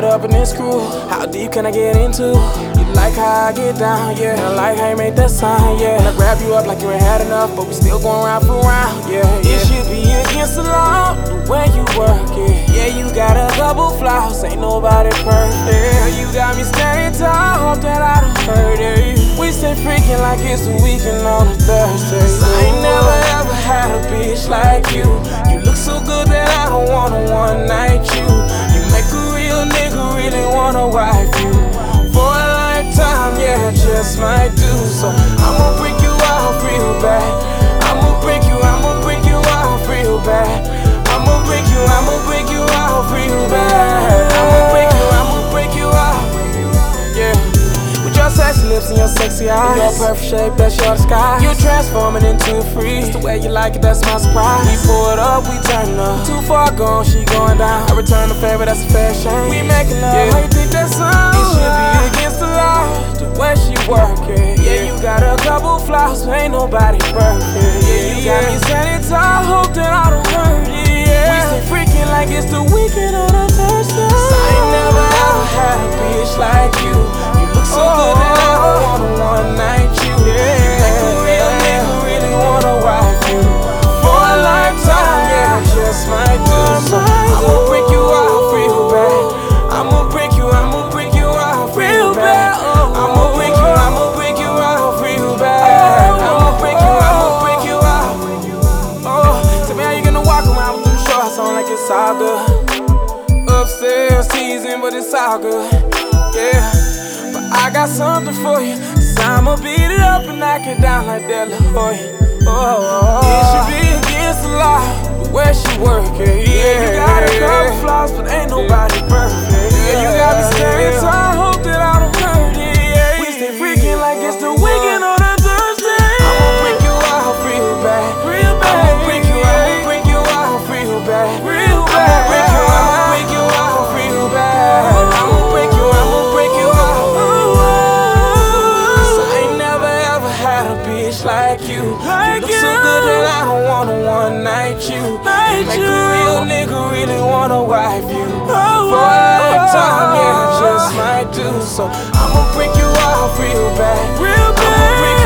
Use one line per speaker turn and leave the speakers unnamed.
it up in this crew. How deep can I get into? You like how I get down, yeah. And I like how you make that sound, yeah. And I grab you up like you ain't had enough, but we still going round for round, yeah. yeah. It should be against the law the way you work it. Yeah, you got a couple flaws, ain't nobody perfect. You got me standing tall, hope that I don't hurt it. We stay freaking like it's the weekend on a Thursday. I ain't never ever had a bitch like you. Perfect shape, that's your disguise. You're transforming into a freak. It's the way you like it, that's my surprise. We pull it up, we turn up. Too far gone, she going down. I return the favor, that's a fair shame. We making love, yeah. how you think that's on? It should be against the law, the way she work it. Yeah, you got a couple flaws, but ain't nobody perfect. Yeah, you got me standing tall, hope that I don't hurt it. Yeah. We stay freaking like it's the weekend Upstairs teasing, but it's all good. Yeah, but I got something for you. Cause I'ma beat it up and knock it down like De La Hoya. Oh, oh, oh, it should be against the law, the way she work it. Yeah, you got a couple flaws, but ain't nobody bitch like you. You look so good that I don't wanna one night you. You make a real nigga really wanna wife you. For a lifetime, yeah, I just might do so. I'ma break you out real bad.